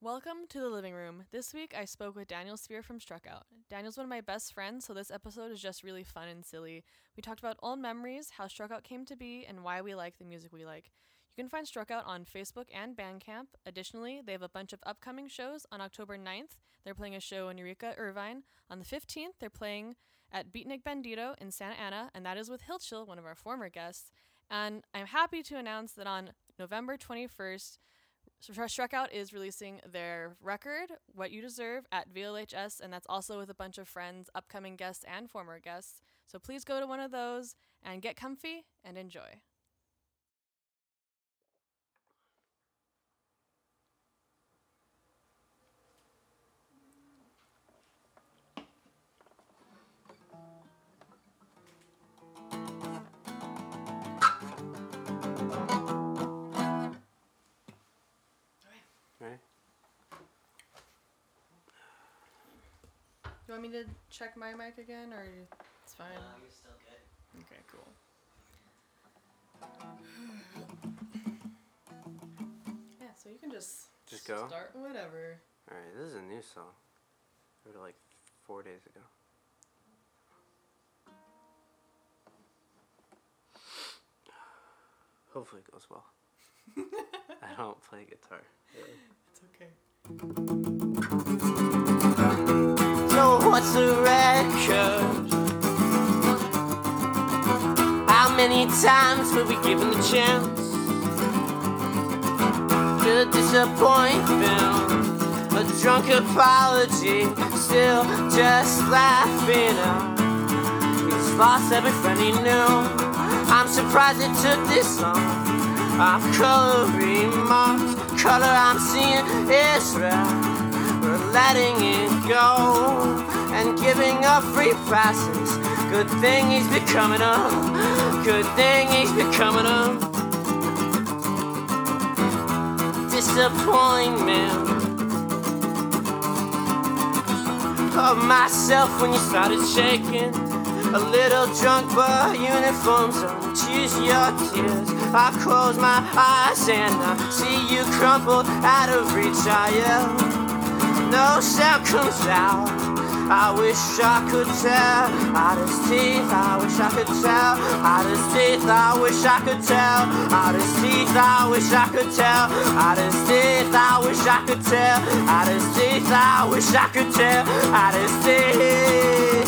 Welcome to the living room. This week I spoke with Daniel Speer from Struckout. Daniel's one of my best friends, so this episode is just really fun and silly. We talked about old memories, how Struckout came to be, and why we like the music we like. You can find Struckout on Facebook and Bandcamp. Additionally, they have a bunch of upcoming shows. On October 9th, they're playing a show in Eureka, Irvine. On the 15th, they're playing at Beatnik Bandito in Santa Ana, and that is with Hilchill, one of our former guests. And I'm happy to announce that on November 21st, Struckout is releasing their record, What You Deserve, at VLHS, and that's also with a bunch of friends, upcoming guests, and former guests. So please go to one of those and get comfy and enjoy. You want me to check my mic again, or it's fine? No, you're still good. Okay, cool. Yeah, so you can just Just go? start whatever. Alright, this is a new song. I wrote it like four days ago. Hopefully it goes well. I don't play guitar. Really. It's okay. So what's the record? How many times were we given the chance to disappoint them? A drunk apology, still just laughing. He's lost every friend he knew. I'm surprised it took this long. I've coloring marks, color I'm seeing is red. Letting it go and giving up free passes. Good thing he's becoming a, Good thing he's becoming a Disappointment of myself when you started shaking. A little drunk, but uniforms on. Choose your tears. I close my eyes and I see you crumpled out of reach. I yell no sound comes out. I wish I could tell. Out his teeth, I wish I could tell. Out his teeth, I wish I could tell. Out his teeth, I wish I could tell. Out his teeth, I wish I could tell. Out his teeth, I wish I could tell. Out his teeth.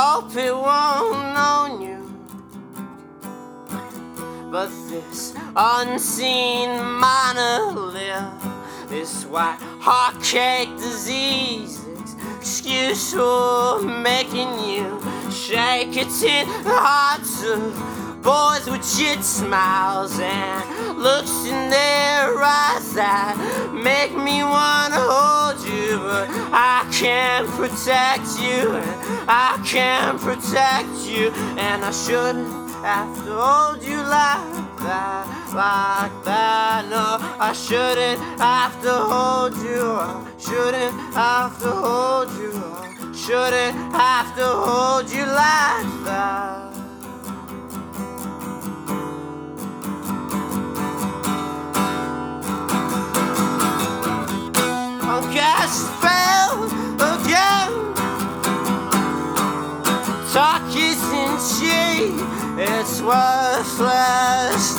Hope it won't own you. But this unseen monolith, this white heart disease, is excuse for making you shake. It's in the hearts of boys with shit smiles and looks in their eyes that make me wanna hold you, but I can't protect you, I can't protect you, and I shouldn't have to hold you like that, like that. No, I shouldn't have to hold you, shouldn't have to hold you, shouldn't have to hold you like that. on gas Talk isn't cheap, it's worthless.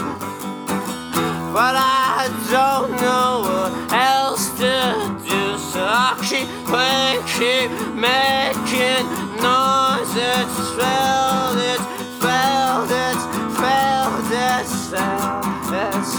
But I don't know what else to do, so I keep playing, keep making noises. it, felt it, felt it, felt it, felt it,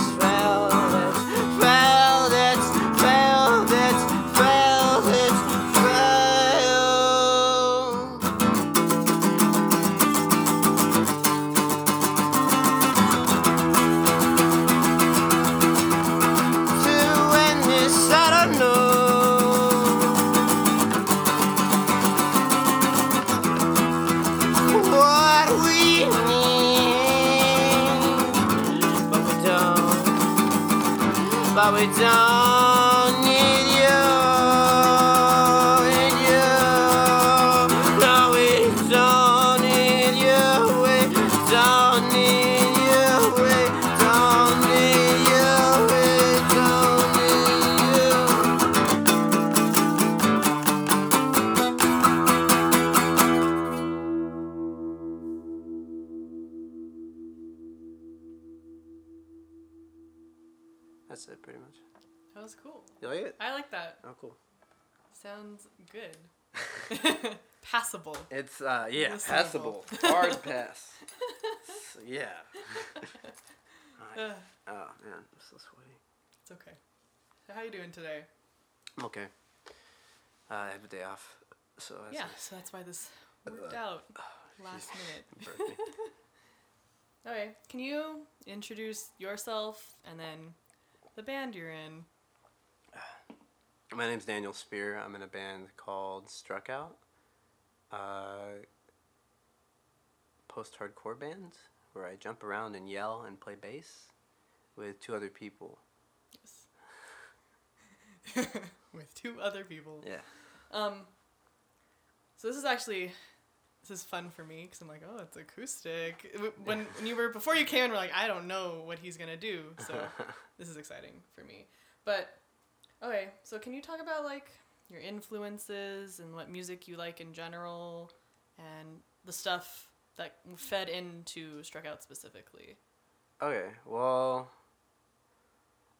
was cool. You like it? I like that. Oh, cool. Sounds good. Passable. It's uh yeah, Listenable. passable. Hard pass. Yeah. Ugh, Oh man, I'm so sweaty. it's okay. So how you doing today? I'm okay. Uh, I have a day off, so that's Yeah, so that's why this worked out last minute. Okay, can you introduce yourself and then the band you're in? My name's Daniel Speer. I'm in a band called Struckout. Uh, post-hardcore band where I jump around and yell and play bass with two other people. Yes. With two other people. Yeah. Um. So this is actually this is fun for me because I'm like, oh, it's acoustic. When when you were before you came in, we're like, I don't know what he's gonna do. So this is exciting for me. But okay, so can you talk about like your influences and what music you like in general, and the stuff that fed into Struckout specifically? Okay, well,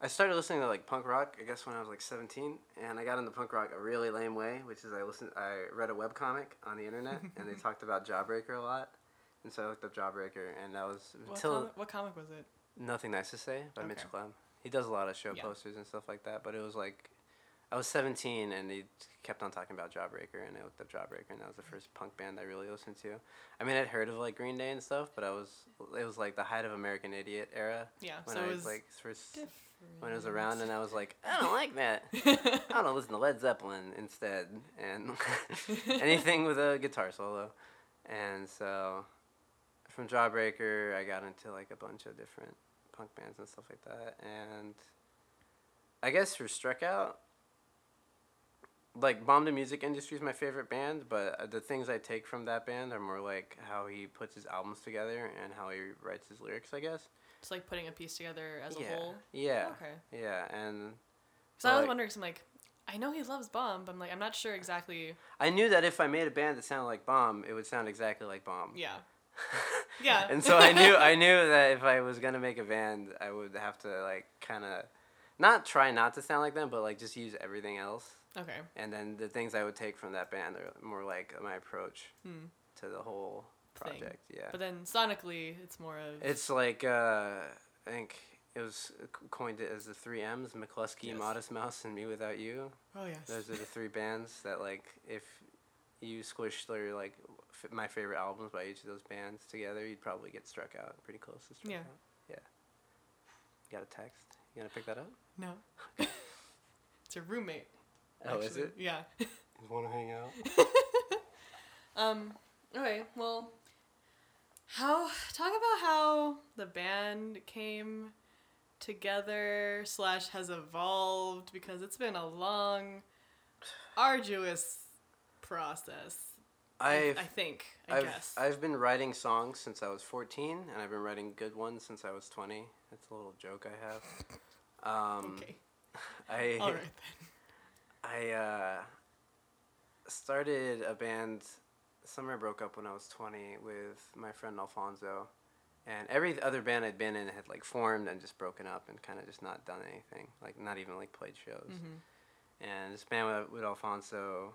I started listening to like punk rock, I guess when I was like 17, and I got into punk rock a really lame way, which is I listened, I read a webcomic on the internet, and they talked about Jawbreaker a lot, and so I looked up Jawbreaker, and that was What, until comic, what comic was it? Nothing Nice to Say by Mitch Okay. Clem. He does a lot of show Yeah. posters and stuff like that, but it was like, I was 17 and he kept on talking about Jawbreaker, and I looked up Jawbreaker, and that was the first punk band I really listened to. I mean, I'd heard of like Green Day and stuff, but I was, it was like the height of American Idiot era Yeah, when so I it was was like first different. when it was around, and I was like, I don't like that. I want to listen to Led Zeppelin instead, and anything with a guitar solo. And so, from Jawbreaker, I got into like a bunch of different punk bands and stuff like that. And I guess for Struckout, like Bomb the Music Industry is my favorite band, but uh, the things I take from that band are more like how he puts his albums together and how he writes his lyrics, I guess. It's like putting a piece together as yeah. a whole. Yeah. Okay. Yeah, and So I was like- wondering, cause I'm like, I know he loves Bomb, but I'm like, I'm not sure exactly. I knew that if I made a band that sounded like Bomb, it would sound exactly like Bomb. Yeah. Yeah. and so I knew I knew that if I was gonna make a band, I would have to like kind of not try not to sound like them, but like just use everything else. Okay. And then the things I would take from that band are more like my approach Hmm. to the whole Thing. project. Yeah. But then sonically, it's more of. It's like uh, I think it was coined it as the three M's: McCluskey, Yes. Modest Mouse, and mewithoutYou. oh yes. Those are the three bands that like if you squished their like f- my favorite albums by each of those bands together, you'd probably get Struckout pretty close to struck Yeah. out. Yeah. You got a text? You gonna pick that up? No. it's your roommate. Oh, is actually. it? Yeah. You want to hang out? Um. Okay. Well. How talk about how the band came together slash has evolved because it's been a long, arduous process. I, I've I think. I I've guess. I've been writing songs since I was fourteen, and I've been writing good ones since I was twenty. That's a little joke I have. Um, okay. I All right then. I uh, started a band. Summer broke up when I was 20 with my friend Alfonso. And every other band I'd been in had like formed and just broken up and kind of just not done anything. Like not even like played shows. then. hmm And this band with, with Alfonso,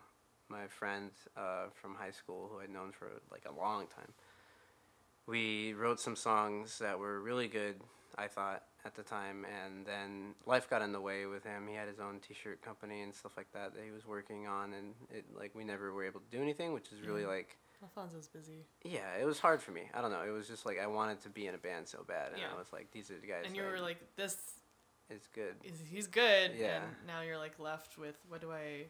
my friend uh, from high school who I'd known for like a long time. We wrote some songs that were really good, I thought, at the time, and then life got in the way with him. He had his own T-shirt company and stuff like that that he was working on, and it like we never were able to do anything, which is really Mhm. like Alfonso's busy. yeah, it was hard for me. I don't know. It was just like I wanted to be in a band so bad, and Yeah. I was like, these are the guys. And you were like, this it's good. is he's good. Yeah. And now you're like left with what do I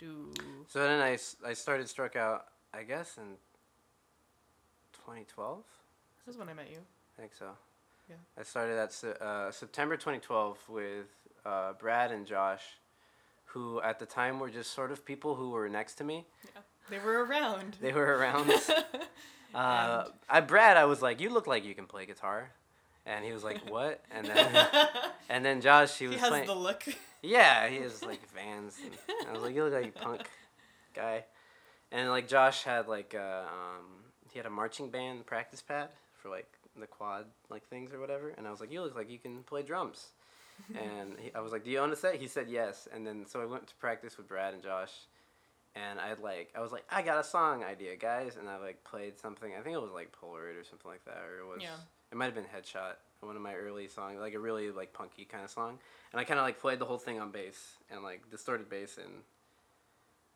do? So then I, I started Struckout, I guess, in 2012. This is when I met you. I think so. Yeah. I started at uh, September 2012 with uh, Brad and Josh, who at the time were just sort of people who were next to me. Yeah. They were around. They were around. uh, I Brad, I was like, "You look like you can play guitar," and he was like, "What?" And then and then Josh, he was he has playing. the look. Yeah, he has like Vans. And I was like, you look like a punk guy. And like Josh had like uh, um, he had a marching band practice pad for like the quad like things or whatever. And I was like, you look like you can play drums. and he, I was like, do you own a set? He said yes. And then so I went to practice with Brad and Josh. And I like I was like, I got a song idea, guys. And I like played something. I think it was like Polaroid or something like that, or it was. Yeah. It might have been Headshot, one of my early songs, like a really like punky kind of song and I kind of like played the whole thing on bass and like distorted bass and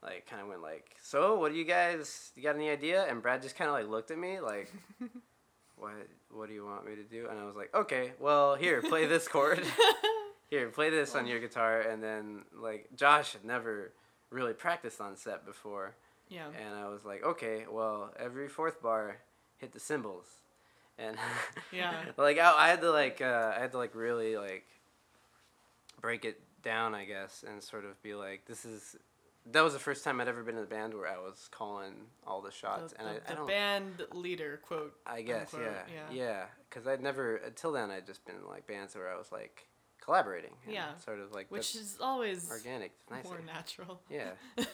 like kind of went like, so what do you guys? You got any idea? And Brad just kind of like looked at me like, what? What do you want me to do? And I was like, okay, well here, play this chord. here, play this on your guitar. And then like Josh had never really practiced on set before, yeah. and I was like, okay, well every fourth bar, hit the cymbals. And Yeah. like I, I had to like uh, I had to like really like break it down, I guess, and sort of be like, this is. That was the first time I'd ever been in a band where I was calling all the shots, the, and I, the I don't. band leader quote. I guess, unquote, yeah, yeah. yeah, because I'd never until then I'd just been in like bands where I was like collaborating, Yeah. sort of like Which is always organic, nicer. more natural. Yeah.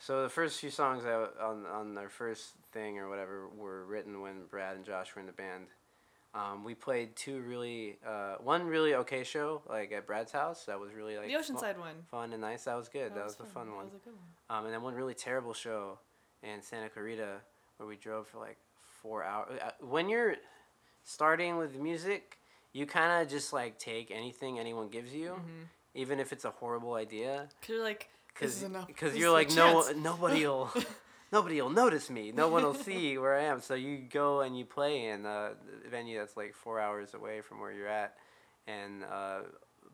So the first few songs I, on on their first thing or whatever were written when Brad and Josh were in the band. Um, we played two really uh, one really okay show like at Brad's house that was really like the Oceanside one. fun and nice. That was good. That, was, a fun That one. was a good one. Um, and then one really terrible show in Santa Clarita where we drove for like four hours. Uh, When you're starting with music, you kind of just like take anything anyone gives you, Mm-hmm. even if it's a horrible idea Cause you're like, because because you're like no chance." nobody'll nobody'll notice me no one will see where i am so you go and you play in a venue that's like four hours away from where you're at and uh,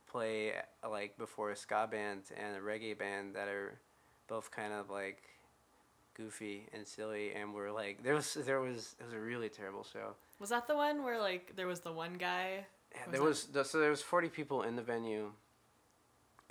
play like before a ska band and a reggae band that are both kind of like goofy and silly and we're like there was there was it was a really terrible show Was that the one where like there was the one guy? yeah, Was there that- was the- so there was 40 people in the venue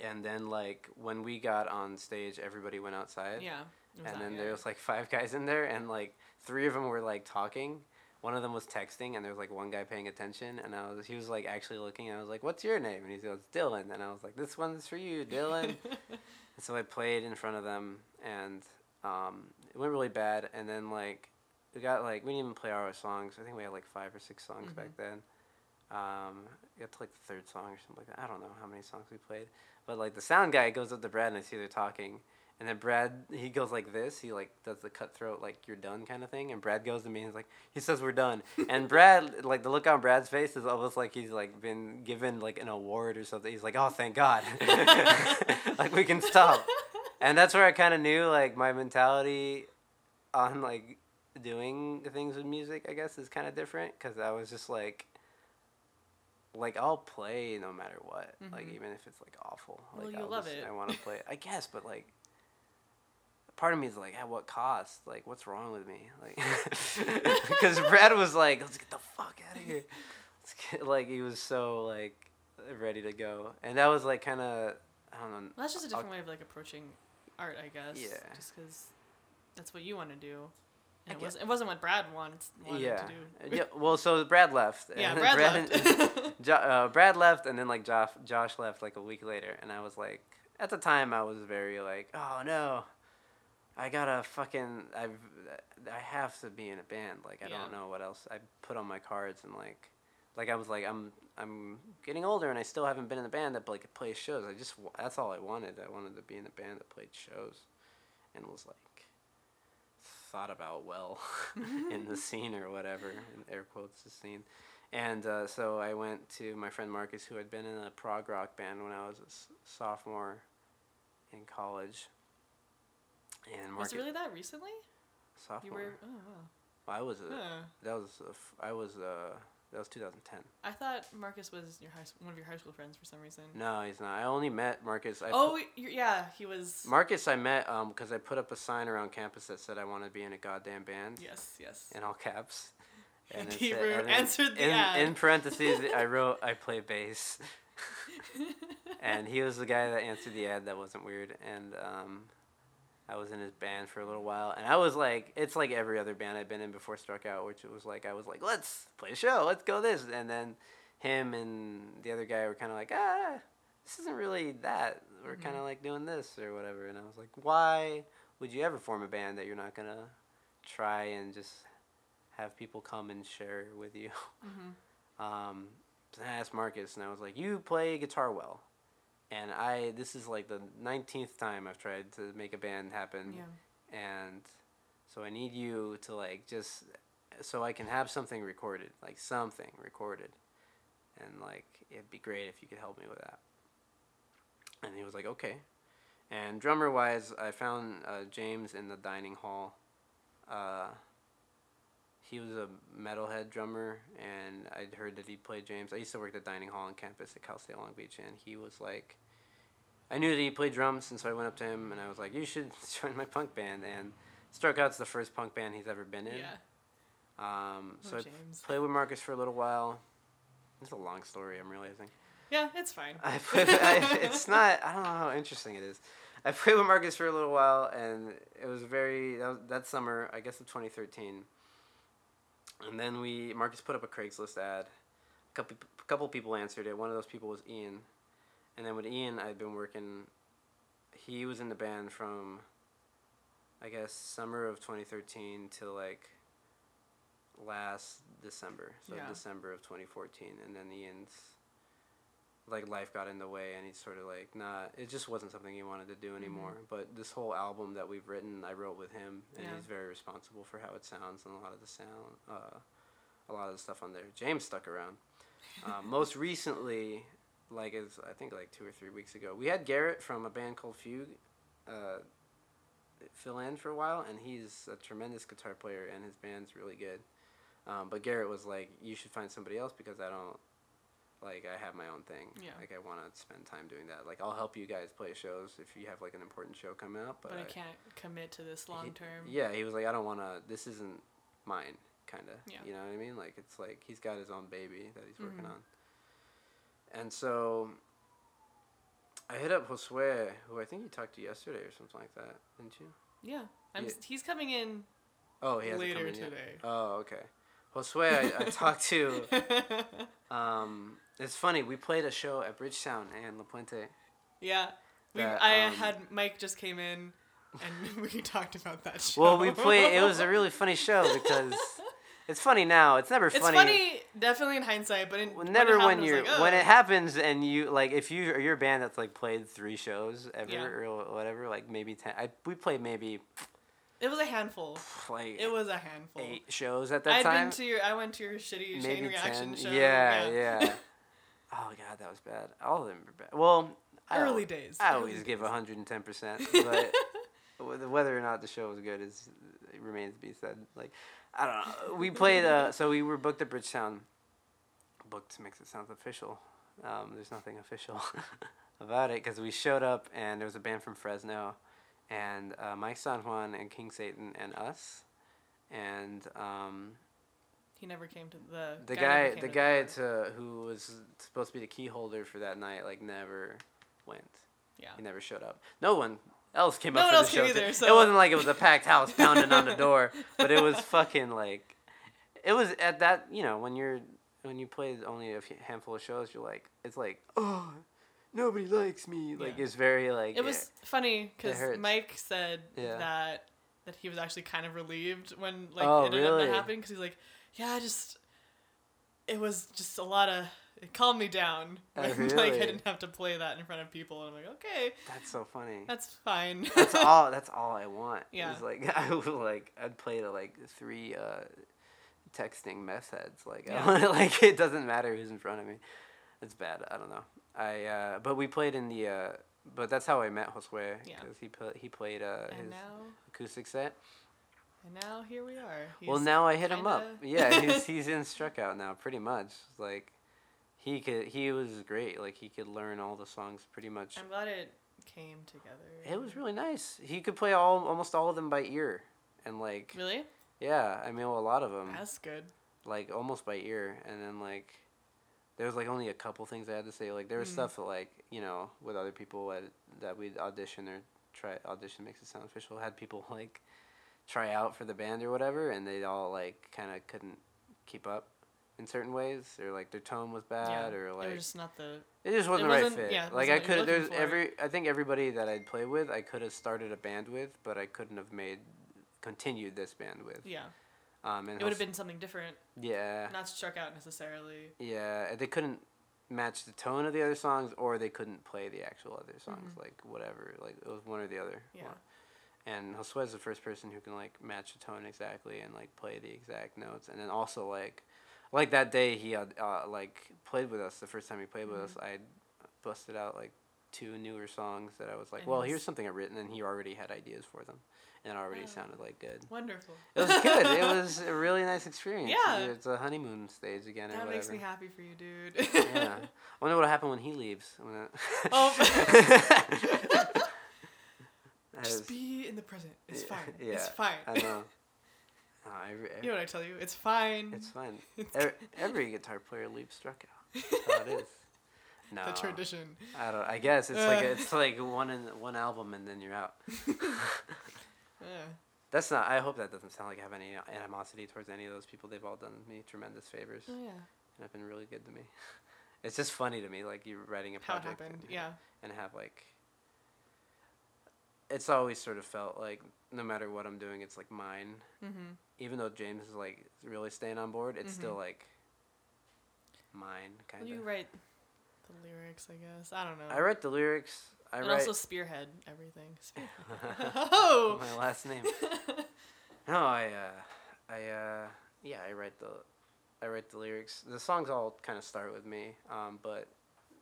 and then like when we got on stage everybody went outside. Yeah. and then there was like five guys in there and like three of them were like talking. One of them was texting and there was like one guy paying attention and i was he was like actually looking and i was like what's your name? And he goes dylan. And i was like this one's for you dylan. And so i played in front of them and um, it went really bad. And then like we got like we didn't even play our songs. I think we had like five or six songs back then um, we got to like the third song or something like that i don't know how many songs we played but like the sound guy goes up to brad and i see they're talking and then Brad, he goes like this. He like does the cutthroat, like you're done kind of thing. And Brad goes to me and he's like, he says we're done. and Brad, like the look on Brad's face is almost like he's like been given like an award or something. He's like, oh, thank God, like we can stop. And that's where I kind of knew like my mentality on like doing things with music. I guess is kind of different because I was just like. Like I'll play no matter what, like Mhm. even if it's like awful. Well, like you I'll love just- it. I want to play. I guess, but like part of me is like, at what cost? Like, what's wrong with me? Like, because Brad was like, let's get the fuck out of here. Let's get, like, he was so like ready to go, and that was like kind of, I don't know. Well, that's just a I'll- different way of like approaching art, I guess. Yeah. Just because that's what you want to do. I And it, was, it wasn't what Brad wanted, wanted yeah, to do. yeah. Well, so Brad left. Yeah, and Brad left. Jo- uh, Brad left, and then like Josh, Josh left like a week later, and I was like, at the time, I was very like, oh no, I gotta fucking, I've, I have to be in a band. Like I Yeah. don't know what else I put on my cards, and like, like I was like, I'm, I'm getting older, and I still haven't been in a band that like plays shows. I just, that's all I wanted. I wanted to be in a band that played shows, and was like thought about well in the scene or whatever, in air quotes the scene. And uh, so I went to my friend Marcus, who had been in a prog rock band when I was a s- sophomore in college. And Was Marcus, it really that recently? sophomore. You were. Oh wow. I was a, Huh. that was a I was uh that was 2010. I thought Marcus was your high, one of your high school friends for some reason. No, he's not. I only met Marcus. I oh, yeah, he was. Marcus, I met um because I put up a sign around campus that said I want to be in a goddamn band yes, yes. in all caps. And it he said- and answered the in, ad. in parentheses, I wrote I play bass, and he was the guy that answered the ad. That wasn't weird, and um, I was in his band for a little while, and I was like, it's like every other band I've been in before Struckout, which it was like I was like, let's play a show, let's go this, and then him and the other guy were kind of like, ah, this isn't really that. We're Mhm. kind of like doing this or whatever, and I was like, why would you ever form a band that you're not gonna try and just have people come and share with you? hmm Um, I asked Marcus, and I was like, "You play guitar well," and I this is like the nineteenth time I've tried to make a band happen, Yeah. and so I need you to like just so I can have something recorded, like something recorded, and like it'd be great if you could help me with that. And he was like, "Okay." And drummer wise, I found uh, James in the dining hall. Uh, he was a metalhead drummer, and I'd heard that he played James. I used to work at the dining hall on campus at Cal State Long Beach, and he was like, I knew that he played drums, and so I went up to him and I was like, "You should join my punk band." And Struckout's the first punk band he's ever been in. Yeah. Um, so Oh, I played with Marcus for a little while. It's a long story. I'm realizing. Yeah, it's fine. I played. I, it's not. I don't know how interesting it is. I played with Marcus for a little while, and it was very that, was, that summer, I guess, of 2013. And then we Marcus put up a Craigslist ad. A couple a couple people answered it. One of those people was Ian, and then with Ian, I'd been working. He was in the band from, I guess, summer of 2013 till like last December. So Yeah. December of 2014, and then Ian's like life got in the way and he's sort of like not it just wasn't something he wanted to do anymore but this whole album that we've written i wrote with him and Yeah. he's very responsible for how it sounds and a lot of the sound uh, a lot of the stuff on there james stuck around uh, most recently like is i think like two or three weeks ago we had garrett from a band called fugue uh, fill in for a while and he's a tremendous guitar player and his band's really good um, but garrett was like you should find somebody else because i don't like I have my own thing. Yeah. Like I want to spend time doing that. Like I'll help you guys play shows if you have like an important show coming up. But, But I can't commit to this long he- term. Yeah, he was like, I don't want to. This isn't mine, kind of. Yeah. You know what I mean? Like it's like he's got his own baby that he's working Mhm. on. And so I hit up Josue, who I think you talked to yesterday or something like that, didn't you? Yeah. I'm, Yeah. He's coming in Oh, he hasn't later come in yet. today. Oh, okay. Josue, I, I talked to. Um, it's funny. We played a show at Bridgetown and La Puente. yeah. We, That, I um, had Mike just came in and we talked about that show. Well, we played. It was a really funny show because it's funny now. It's never funny. It's funny. definitely in hindsight, but in, Well, when it never when you're like, oh. when it happens and you like if you or your band that's like played three shows ever Yeah. or whatever like maybe ten. I we played maybe It was a handful. like It was a handful. eight shows at that I'd time. been to your. I went to your shitty chain maybe reaction 10. show. Yeah, yeah. oh god, that was bad. All of them were bad. Well, I Early days. I early always give days. hundred and ten percent, but whether or not the show was good is remains to be said. Like I don't know. We played. Uh, so we were booked at Bridgetown. Booked makes it sound official. Um, there's nothing official about it because we showed up and there was a band from Fresno, and uh, Mike San Juan and King Satan and us, and um, He never came to the. the never guy, the guy door. to who was supposed to be the key holder for that night, like never went. Yeah. He never showed up. No one else came No up one for else the came show. either, It wasn't like it was a packed house pounding on the door, but it was fucking like, it was at that you know when you're when you play only a handful of shows, you're like it's like oh nobody likes me. Like Yeah. it's very like It was funny because. Mike said Yeah. that that he was actually kind of relieved when like Oh, it ended up really? happening because he's like, yeah, I just it was just a lot of it calmed me down. Oh, when, Like? I didn't have to play that in front of people, and I'm like, okay, That's so funny. that's fine. That's all. That's all I want. Yeah. It's like I would like I'd play to like three uh, texting mess heads. Like I Yeah. wanna- like it doesn't matter who's in front of me. It's bad. I don't know. I uh, but we played in the. Uh, but that's how I met Josue. Yeah. Because he pla he played uh, his now, acoustic set. and now here we are. well, now I hit him up. Yeah, he's he's in Struckout now, pretty much. Like, he could he was great. Like he could learn all the songs pretty much. I'm glad it came together. It was really nice. He could play all almost all of them by ear, and like really. yeah, I mean well, a lot of them That's good. like almost by ear, and then like there was like only a couple things I had to say. Like there was Mm. stuff that like you know with other people at, that we'd audition or try audition makes it sound official. Had people like try out for the band or whatever, and they all like kind of couldn't keep up in certain ways, or like their tone was bad, yeah. or like it was just not the. it just wasn't It the right fit. yeah, like I could there's every I think everybody that I'd play with I could have started a band with, but I couldn't have made continued this band with. Yeah, Um, and it would have been something different, yeah, not Struckout necessarily. yeah. They couldn't match the tone of the other songs, or they couldn't play the actual other songs. Mhm. Like whatever, like it was one or the other. Yeah. One. And Josue's the first person who can like match the tone exactly and like play the exact notes, and then also like, like that day he had uh, like played with us the first time he played with Mhm. us. I busted out like two newer songs that I was like, And well, here's something I've written, and he already had ideas for them, and it already Oh. sounded like good. Wonderful. It was good. it was a really nice experience. Yeah. it's a honeymoon stage again or That whatever. makes me happy for you, dude. yeah, I wonder what'll happen when he leaves. Oh. Just be in the present. It's Yeah, fine. yeah, It's fine. I know. No, every, You know what I tell you? It's fine. it's fine. Every, every guitar player leaves Struckout. That's how it is. No, the tradition. I don't. I guess it's like Uh. it's like one in one album and then you're out. Yeah. That's not. I hope that doesn't sound like I have any animosity towards any of those people. They've all done me tremendous favors Oh yeah. and have been really good to me. It's just funny to me, like you're writing a project and- Yeah. and have like. It's always sort of felt like no matter what I'm doing, it's like mine. Mhm. Even though James is like really staying on board, it's still Mhm. like mine kind of. You write the lyrics, I guess. I don't know. I write the lyrics. I and write also spearhead everything. Spearhead. oh. my last name. No, I, uh, I, uh, yeah, I write the, I write the lyrics. The songs all kind of start with me, um, but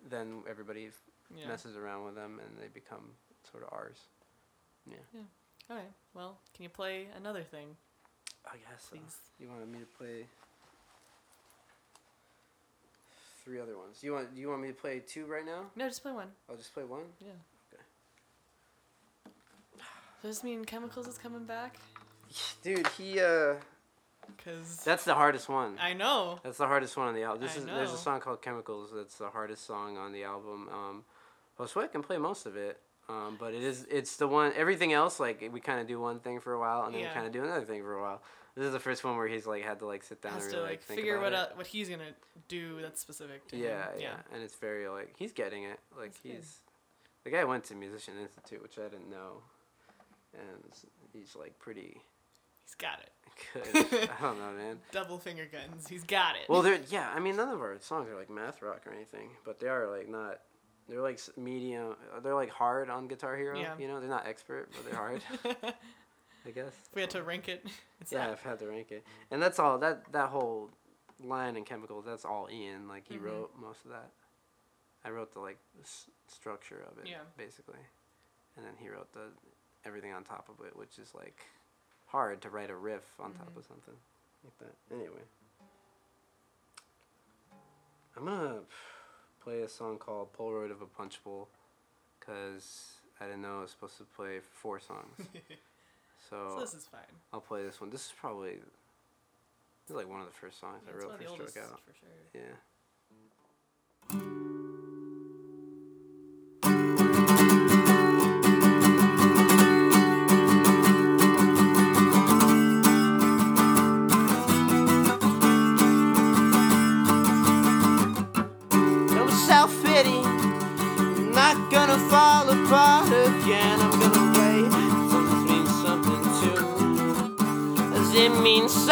then everybody yeah. messes around with them and they become sort of ours. All right. Well, can you play another thing, I guess. So. please? You wanted me to play three other ones. You want? You want me to play two right now? No, just play one. I'll just play one. Yeah. Okay. Does this mean Chemicals is coming back? Dude, he. uh Cause That's the hardest one. I know. That's the hardest one on the album. This I is there's a song called Chemicals that's the hardest song on the album. Um, Josue can play most of it, um, but it is it's the one. Everything else like we kind of do one thing for a while and then Yeah. we kind of do another thing for a while. This is the first one where he's like had to like sit down Has and to really, like think figure about what uh, what he's gonna do that's specific to Yeah, him. yeah, yeah, and it's very like he's getting it. Like That's good. he's the guy went to Musician Institute, which I didn't know, and he's like pretty He's got it. good. I don't know, man. Double finger guns. He's got it. Well, they're yeah. I mean, none of our songs are like math rock or anything, but they are like not. They're like medium. They're like hard on Guitar Hero. Yeah. You know, they're not expert, but they're hard. I guess. if we had to rank it, Yeah, that. I've had to rank it, and that's all. That that whole line in Chemicals. That's all Ian. Like he Mhm. wrote most of that. I wrote the like s- structure of it. Yeah. Basically, and then he wrote the everything on top of it, which is like hard to write a riff on top Mhm. of something like that. Anyway, I'm gonna play a song called Polaroid of a Punch Bowl because I didn't know I was supposed to play four songs. so this is fine. I'll play this one. This is probably this is like one of the first songs I It's one wrote for Struckout. for sure. Yeah.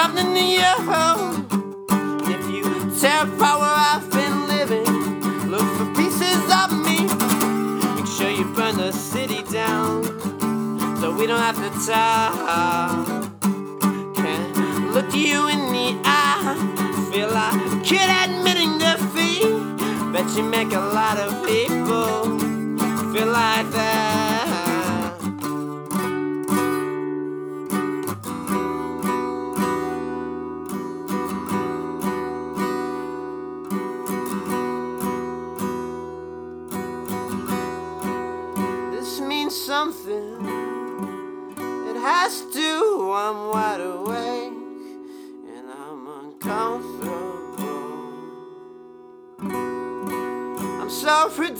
something to you. If you tear apart where I've been living, look for pieces of me. Make sure you burn the city down so we don't have to talk. Can't look you in the eye. Feel like kid admitting defeat. Bet you make a lot of people feel like that.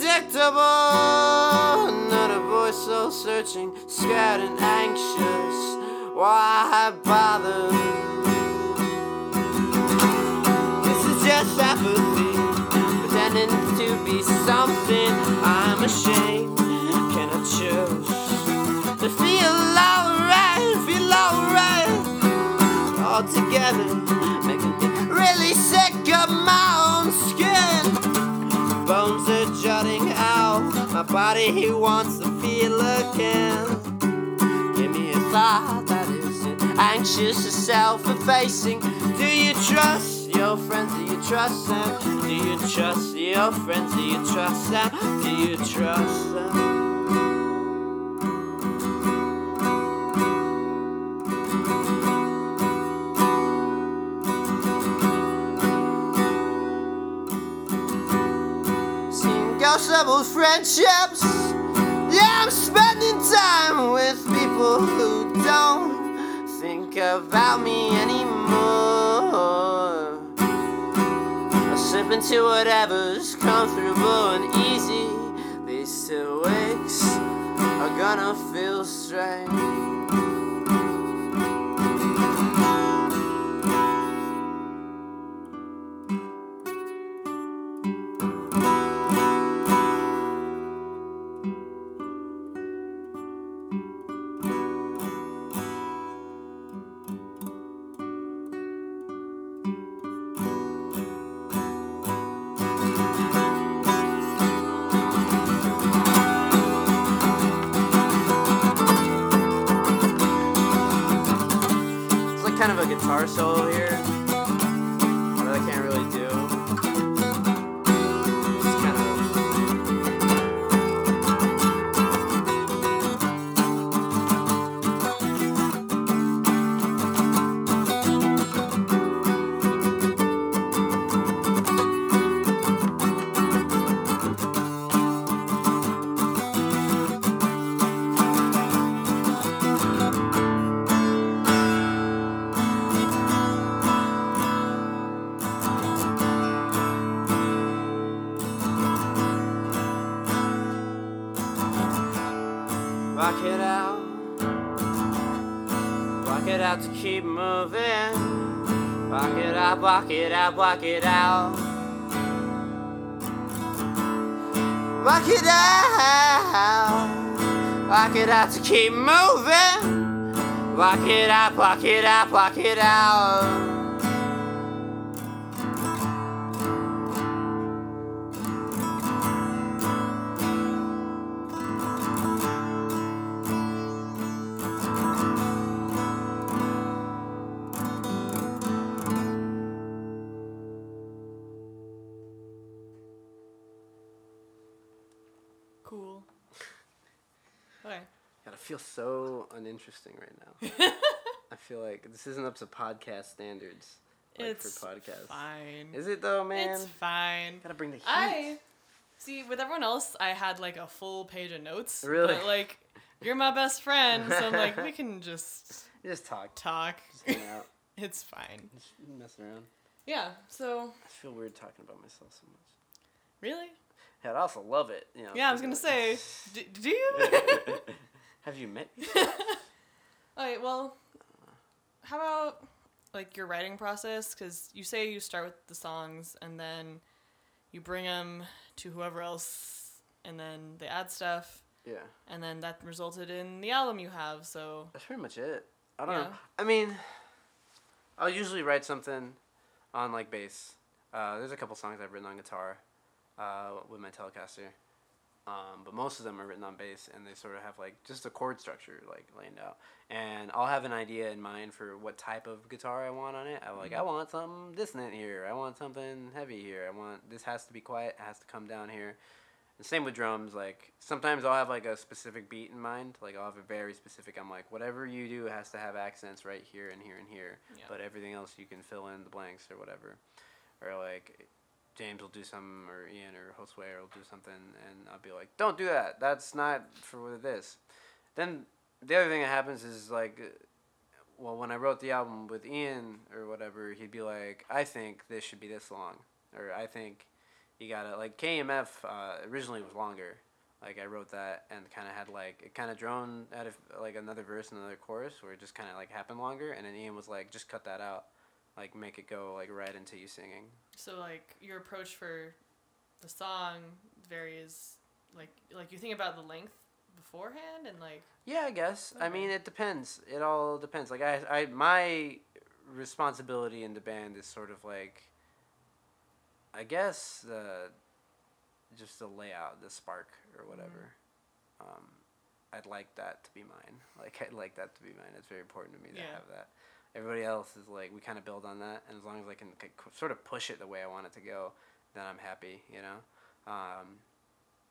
Predictable. Not a voice so searching, scared and anxious. Why bother? This is just apathy, pretending to be something I'm ashamed. Can I choose to feel alright, feel alright all together, making me really sick of my own my body he wants to feel again. Give me a thought that isn't anxious or self-effacing. Do you trust your friends? Do you trust them? Do you trust your friends? Do you trust them? Do you trust them? Level friendships. Yeah, I'm spending time with people who don't think about me anymore. I slip into whatever's comfortable and easy. These two weeks are gonna feel strange. Rock it out. Rock it out. Rock it out to keep moving. Rock it out, rock it out, rock it out. Feel so uninteresting right now. I feel like this isn't up to podcast standards. Like it's for podcasts. fine. Is it though, man? It's fine. Gotta bring the heat. I see with everyone else, I had like a full page of notes. Really? But like, you're my best friend, so I'm like, we can just Just talk. talk. Just hang out. it's fine. Just messing around. Yeah. So I feel weird talking about myself so much. really, Yeah, I also love it. You know, yeah. I was gonna say, d- do you? Have you met me? Alright, well, how about like your writing process? Because you say you start with the songs and then you bring them to whoever else, and then they add stuff, Yeah, and then that resulted in the album you have. So that's pretty much it. I don't Yeah. know. I mean, I'll usually write something on like bass. Uh, there's a couple songs I've written on guitar uh, with my Telecaster. Um, but most of them are written on bass, and they sort of have like just a chord structure like laid out. And I'll have an idea in mind for what type of guitar I want on it. i'm like I want something dissonant here. I want something heavy here. I want this has to be quiet. It has to come down here. And same with drums. Like sometimes I'll have like a specific beat in mind. Like I'll have a very specific. I'm like whatever you do has to have accents right here and here and here. Yeah. But everything else you can fill in the blanks or whatever. Or like James will do something, or Ian or Josue will do something, and I'll be like, "Don't do that. That's not for this." Then the other thing that happens is like, well, when I wrote the album with Ian or whatever, he'd be like, "I think this should be this long," or "I think you gotta like KMF uh, originally was longer." Like I wrote that and kind of had like it kind of drone out of like another verse and another chorus where it just kind of like happened longer, and then Ian was like, "Just cut that out." Like make it go like right into you singing. So like your approach for the song varies. Like like you think about the length beforehand and like Yeah, I guess. I mean, it depends. It all depends. Like I, I, my responsibility in the band is sort of like, I guess the, just the layout, the spark or whatever. Um, I'd like that to be mine. Like I'd like that to be mine. It's very important to me to Yeah. have that. Everybody else is like we kind of build on that, and as long as I can sort of push it the way I want it to go, then I'm happy. You know. Um,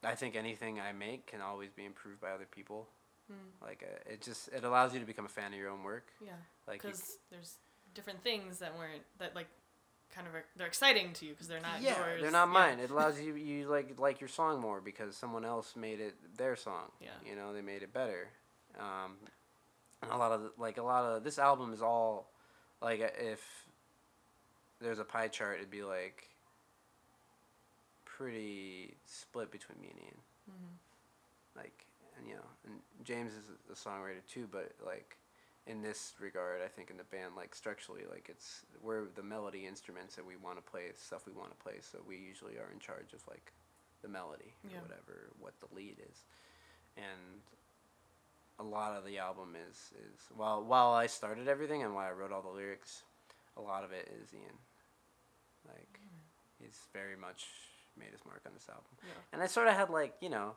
I think anything I make can always be improved by other people. Hmm. Like uh, it just it allows you to become a fan of your own work. yeah, Like because there's different things that weren't that like kind of are, they're exciting to you because they're not yeah, yours. they're not Yeah. mine. It allows you you like like your song more because someone else made it their song. Yeah. You know, they made it better. Um, a lot of like a lot of this album is all like if there's a pie chart, it'd be like pretty split between me and Ian. Mhm. like and you know and james is a songwriter too but like in this regard i think in the band like structurally like it's we're the melody instruments that we want to play stuff we want to play so we usually are in charge of like the melody Yeah. or whatever what the lead is and a lot of the album is is while while i started everything and while i wrote all the lyrics a lot of it is ian like mm. he's very much made his mark on this album Yeah. and I sort of had like you know.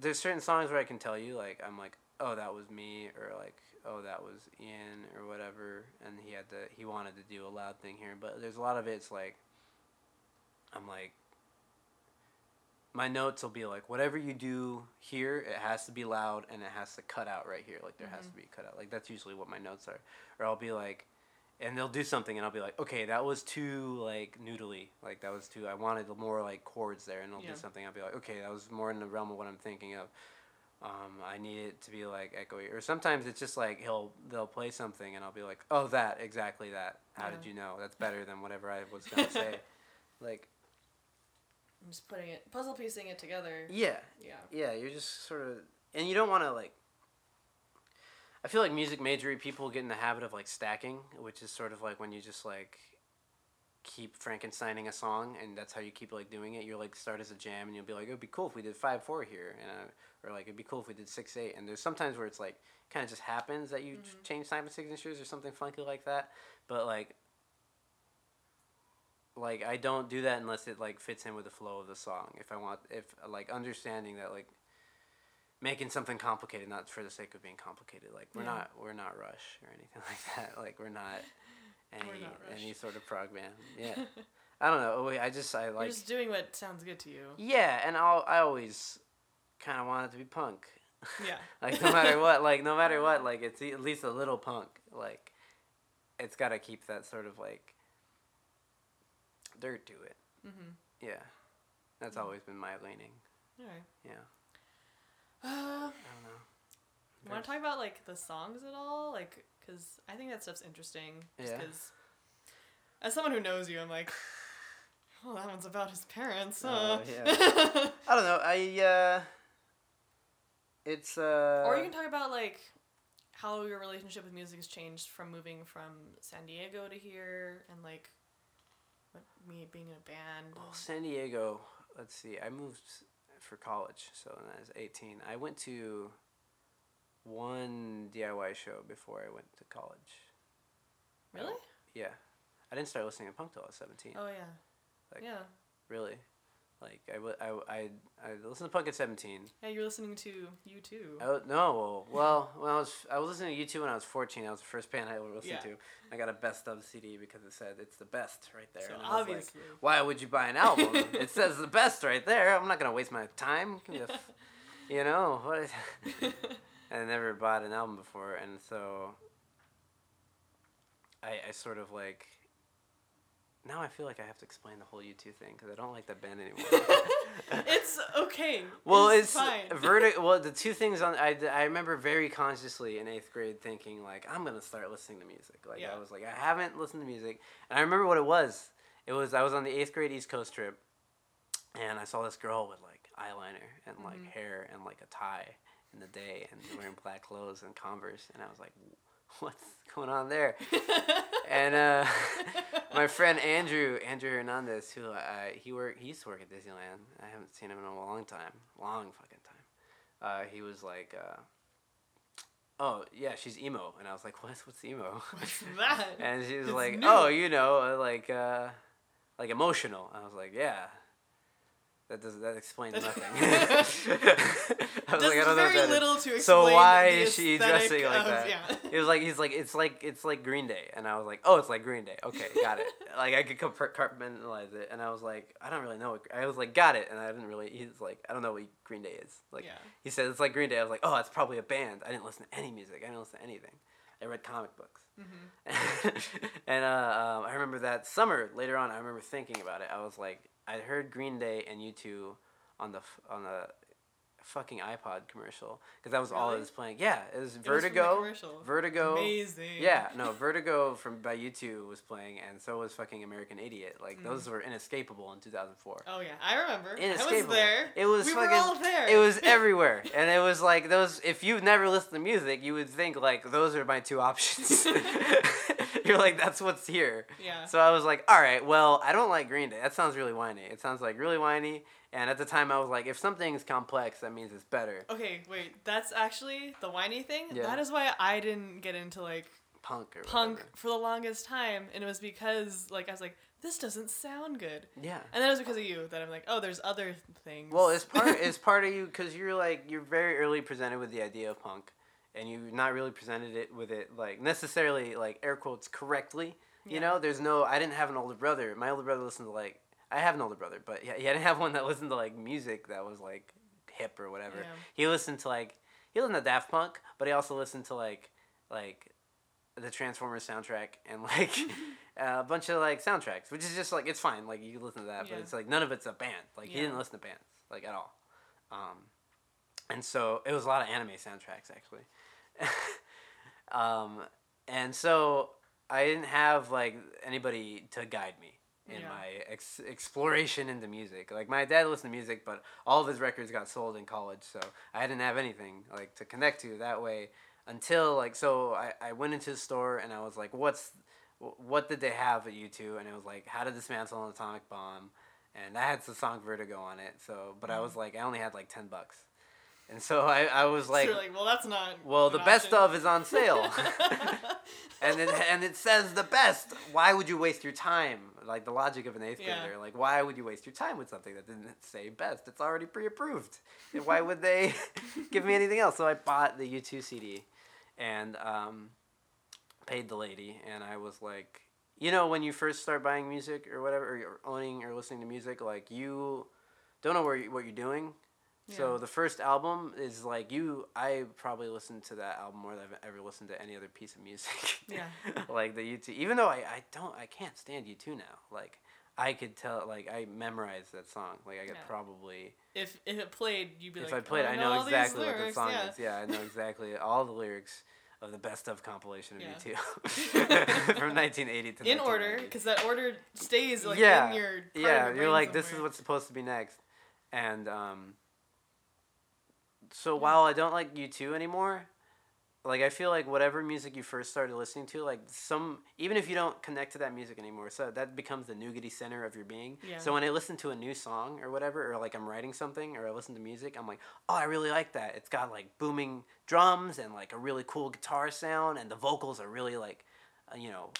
There's certain songs where I can tell you like I'm like oh that was me or like oh that was Ian or whatever and he had to he wanted to do a loud thing here but there's a lot of it's like I'm like my notes will be like whatever you do here it has to be loud and it has to cut out right here like there has to be a cut out like that's usually what my notes are or I'll be like and they'll do something and I'll be like, okay, that was too like noodly. Like that was too I wanted more like chords there and they'll Yeah. do something. I'll be like, okay, that was more in the realm of what I'm thinking of. Um, I need it to be like echoey. Or sometimes it's just like he'll they'll play something and I'll be like, Oh that, exactly that. How did you know? That's better than whatever I was gonna say. like I'm just putting it puzzle piecing it together. Yeah. Yeah. Yeah, you're just sort of and you don't wanna like I feel like music majory people get in the habit of like stacking, which is sort of like when you just like keep Frankensteining a song, and that's how you keep like doing it. You'll like start as a jam, and you'll be like, "It'd be cool if we did five four here," and uh, or like it'd be cool if we did six eight. And there's sometimes where it's like kind of just happens that you ch- change time signatures or something funky like that. But like, like I don't do that unless it like fits in with the flow of the song. If I want, if like understanding that like making something complicated not for the sake of being complicated like we're Yeah. not we're not Rush or anything like that like we're not any not any sort of prog band yeah i don't know wait, i just i like You're just doing what sounds good to you. yeah and I'll, i always kind of want it to be punk Yeah. like no matter what like no matter what like it's at least a little punk like it's got to keep that sort of like dirt to it Mhm. yeah that's Mm. always been my leaning All right. yeah Uh, i don't know you want to talk about like the songs at all? Like, cause I think that stuff's interesting. Just Yeah. 'cause as someone who knows you, I'm like, oh, that one's about his parents. Oh, Huh? yeah. I don't know. I uh, it's uh. or you can talk about like how your relationship with music has changed from moving from San Diego to here, and like me being in a band. Well, San Diego. Let's see. I moved for college, so when I was eighteen, I went to one DIY show before I went to college. Really? Yeah, I didn't start listening to punk till I was seventeen. Oh yeah. Like- yeah. Really, Like I, w- I, I, I listened to punk at seventeen. Yeah, you're listening to U two. I oh, w- no, well, when I was I was listening to U two when I was fourteen. That was the first band I ever listened Yeah. to. I got a best of CD because it said it's the best right there. So and was like, obviously. why would you buy an album? it says the best right there. I'm not gonna waste my time. F- you know what? I never bought an album before, and so I, I sort of like. Now I feel like I have to explain the whole U two thing because I don't like that band anymore. it's okay. Well, it's, it's, fine. verti- Well, the two things on I, I remember very consciously in eighth grade thinking like I'm gonna start listening to music. Like Yeah. I was like I haven't listened to music, and I remember what it was. It was I was on the eighth grade East Coast trip, and I saw this girl with like eyeliner and like Mhm. hair and like a tie in the day and wearing black clothes and Converse, and I was like, what's going on there? and uh, my friend Andrew Andrew Hernandez, who uh, he work he used to work at Disneyland. I haven't seen him in a long time, long fucking time. Uh, he was like, uh, "Oh yeah, she's emo," and I was like, "What's what's emo?" What's that? and she was It's like, new. "Oh, you know, like uh, like emotional." I was like, "Yeah." That does that explains nothing. I was like, I don't know very is. little to explain. So why is she dressing like of- that? Yeah. It was like he's like it's like it's like Green Day, and I was like, oh, it's like Green Day. Okay, got it. like I could compartmentalize it, and I was like, I don't really know. What, I was like, got it, and I didn't really. He's like, I don't know what Green Day is. Like yeah. he said, it's like Green Day. I was like, oh, it's probably a band. I didn't listen to any music. I didn't listen to anything. I read comic books. hmm and uh, um, I remember that summer later on. I remember thinking about it. I was like, I heard Green Day and U two on the on the fucking iPod commercial because that was all it was playing. Yeah, it was It was Vertigo. commercial. Vertigo. Amazing. Yeah, no, Vertigo from by U two was playing, and so was fucking American Idiot. Like Mhm. those were inescapable in two thousand four. Oh yeah, I remember. I was Inescapable. there. It was we fucking. were all there. It was everywhere, and it was like those. If you've never listened to music, you would think like those are my two options. You're like, that's what's here. Yeah. So I was like, all right, well, I don't like Green Day. That sounds really whiny. It sounds like really whiny. And at the time, I was like, if something's complex, that means it's better. Okay, wait. That's actually the whiny thing. Yeah. That is why I didn't get into like Punk or punk whatever. for the longest time, and it was because like I was like, this doesn't sound good, Yeah. and that was because of you that I'm like, oh, there's other things. Well, it's part it's part of you because you're like you're very early presented with the idea of punk, and you've not really presented it with it like necessarily like air quotes correctly. You Yeah. know, there's no. I didn't have an older brother. My older brother listened to like I have an older brother, but yeah, he I didn't have one that listened to like music that was like hip or whatever. Yeah. He listened to like he listened to Daft Punk, but he also listened to like like the Transformers soundtrack and like a bunch of like soundtracks, which is just like it's fine. Like you can listen to that, but it's like none of it's a band. Like he didn't listen to bands like at all. Um, and so it was a lot of anime soundtracks actually. um, and so I didn't have like anybody to guide me in Yeah. my ex- exploration into music. Like my dad listened to music, but all of his records got sold in college, so I didn't have anything like to connect to that way until like so I, I went into the store and I was like, what's what did they have at U2? And it was like how to dismantle an atomic bomb, and that had the song Vertigo on it. So, but I was mm-hmm. like, I only had like ten bucks, and so I, I was like, you're like, well, that's not. well, the best option. of is on sale. and it and it says the best. Why would you waste your time? Like the logic of an eighth Yeah. grader. Like why would you waste your time with something that didn't say best? It's already pre-approved. And why would they give me anything else? So I bought the U two CD, and um, paid the lady, and I was like, you know, when you first start buying music or whatever, or you're owning or listening to music, like you don't know where you, what you're doing. So the first album is like you. I probably listened to that album more than I've ever listened to any other piece of music. Yeah. like the U two. Even though I, I don't I can't stand U two now. Like I could tell like I memorized that song. Like I could Yeah. probably If if it played, you'd be if like, I played oh, I know know exactly what the song yeah. is. Yeah, I know exactly all the lyrics of the best of compilation of Yeah. U two from 1980 to now. In order, because that order stays like Yeah, in your yeah your you're like this is what's supposed to be next and um so while i don't like u2 anymore like i feel like whatever music you first started listening to like some even if you don't connect to that music anymore so that becomes the nougaty center of your being. Yeah. so when i listen to a new song or whatever or like i'm writing something or i listen to music i'm like oh i really like that. It's got like booming drums and like a really cool guitar sound and the vocals are really like uh, you know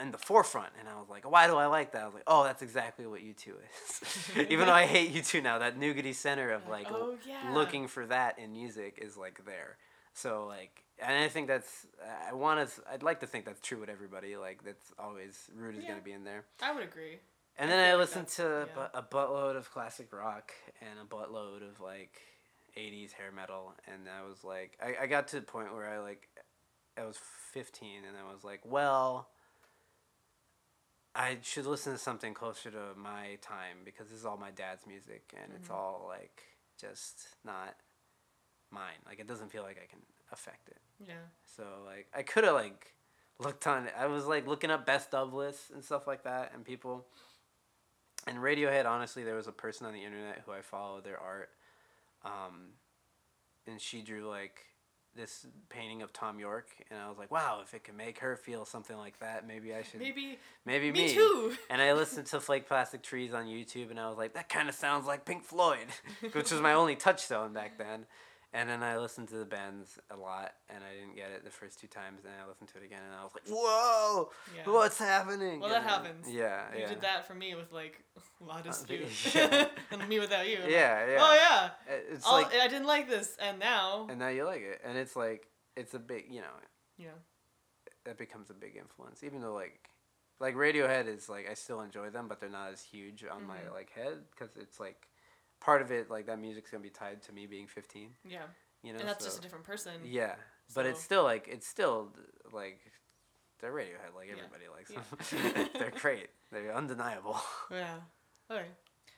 in the forefront, and I was like, why do I like that? I was like, oh, that's exactly what U two is. Even though I hate U two now, that nougaty center of like oh yeah. looking for that in music is like there. So like, and I think that's I want to. I'd like to think that's true with everybody. Like that's always root is Yeah. gonna be in there. I would agree. And I then I, like listened to yeah. a buttload of classic rock and a buttload of like 80s hair metal. And I was like, I, I got to the point where I like, I was 15 and I was like, well, I should listen to something closer to my time because this is all my dad's music and it's Mhm. all like just not mine. Like it doesn't feel like I can affect it. Yeah. So like I could have like looked on I was like looking up best of lists and stuff like that and people and Radiohead honestly there was a person on the internet who I followed their art um and she drew like this painting of Thom Yorke and I was like wow if it can make her feel something like that maybe I should Maybe. maybe Me, me, too. and I listened to Fake Plastic Trees on YouTube, and I was like, that kind of sounds like Pink Floyd, which was my only touchstone back then. And then I listened to the bands a lot, and I didn't get it the first two times, and I listened to it again, and I was like, whoa, Yeah. what's happening? Well, that And- happens. Yeah, You yeah. did that for me with like La Dispute. yeah. and mewithoutYou. Yeah, yeah. Oh yeah. It- It's Oh, like, I didn't like this, and now. and now you like it, and it's like, it's a big, you know, yeah. that becomes a big influence, even though like, like Radiohead is like I still enjoy them, but they're not as huge on my Mhm. like head because it's like part of it like that music's gonna be tied to me being 15 Yeah. you know and that's just a different person. yeah but it's still like it's still like they're radiohead like Yeah. everybody likes Yeah. them they're great they're undeniable Yeah. Okay.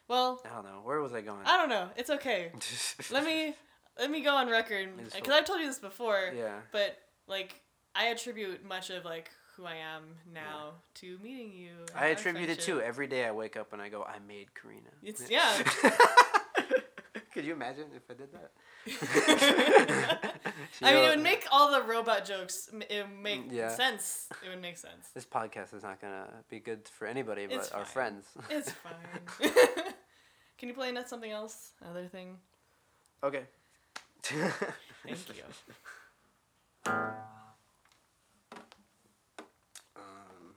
Well, i don't know where was i going I don't know. It's okay. Let me let me go on record because. Uh, I've told you this before. yeah But like, I attribute much of like who I am now to meeting you. i attribute it too friendship. every day i wake up and i go i made Carina It's- yeah. Could you imagine if i did that I mean, it would make all the robot jokes. It would make Yeah. sense. It would make sense. This podcast is not gonna be good for anybody but It's our fine. friends. It's fine. Can you play not something else? Another thing. okay. Thank you. Um,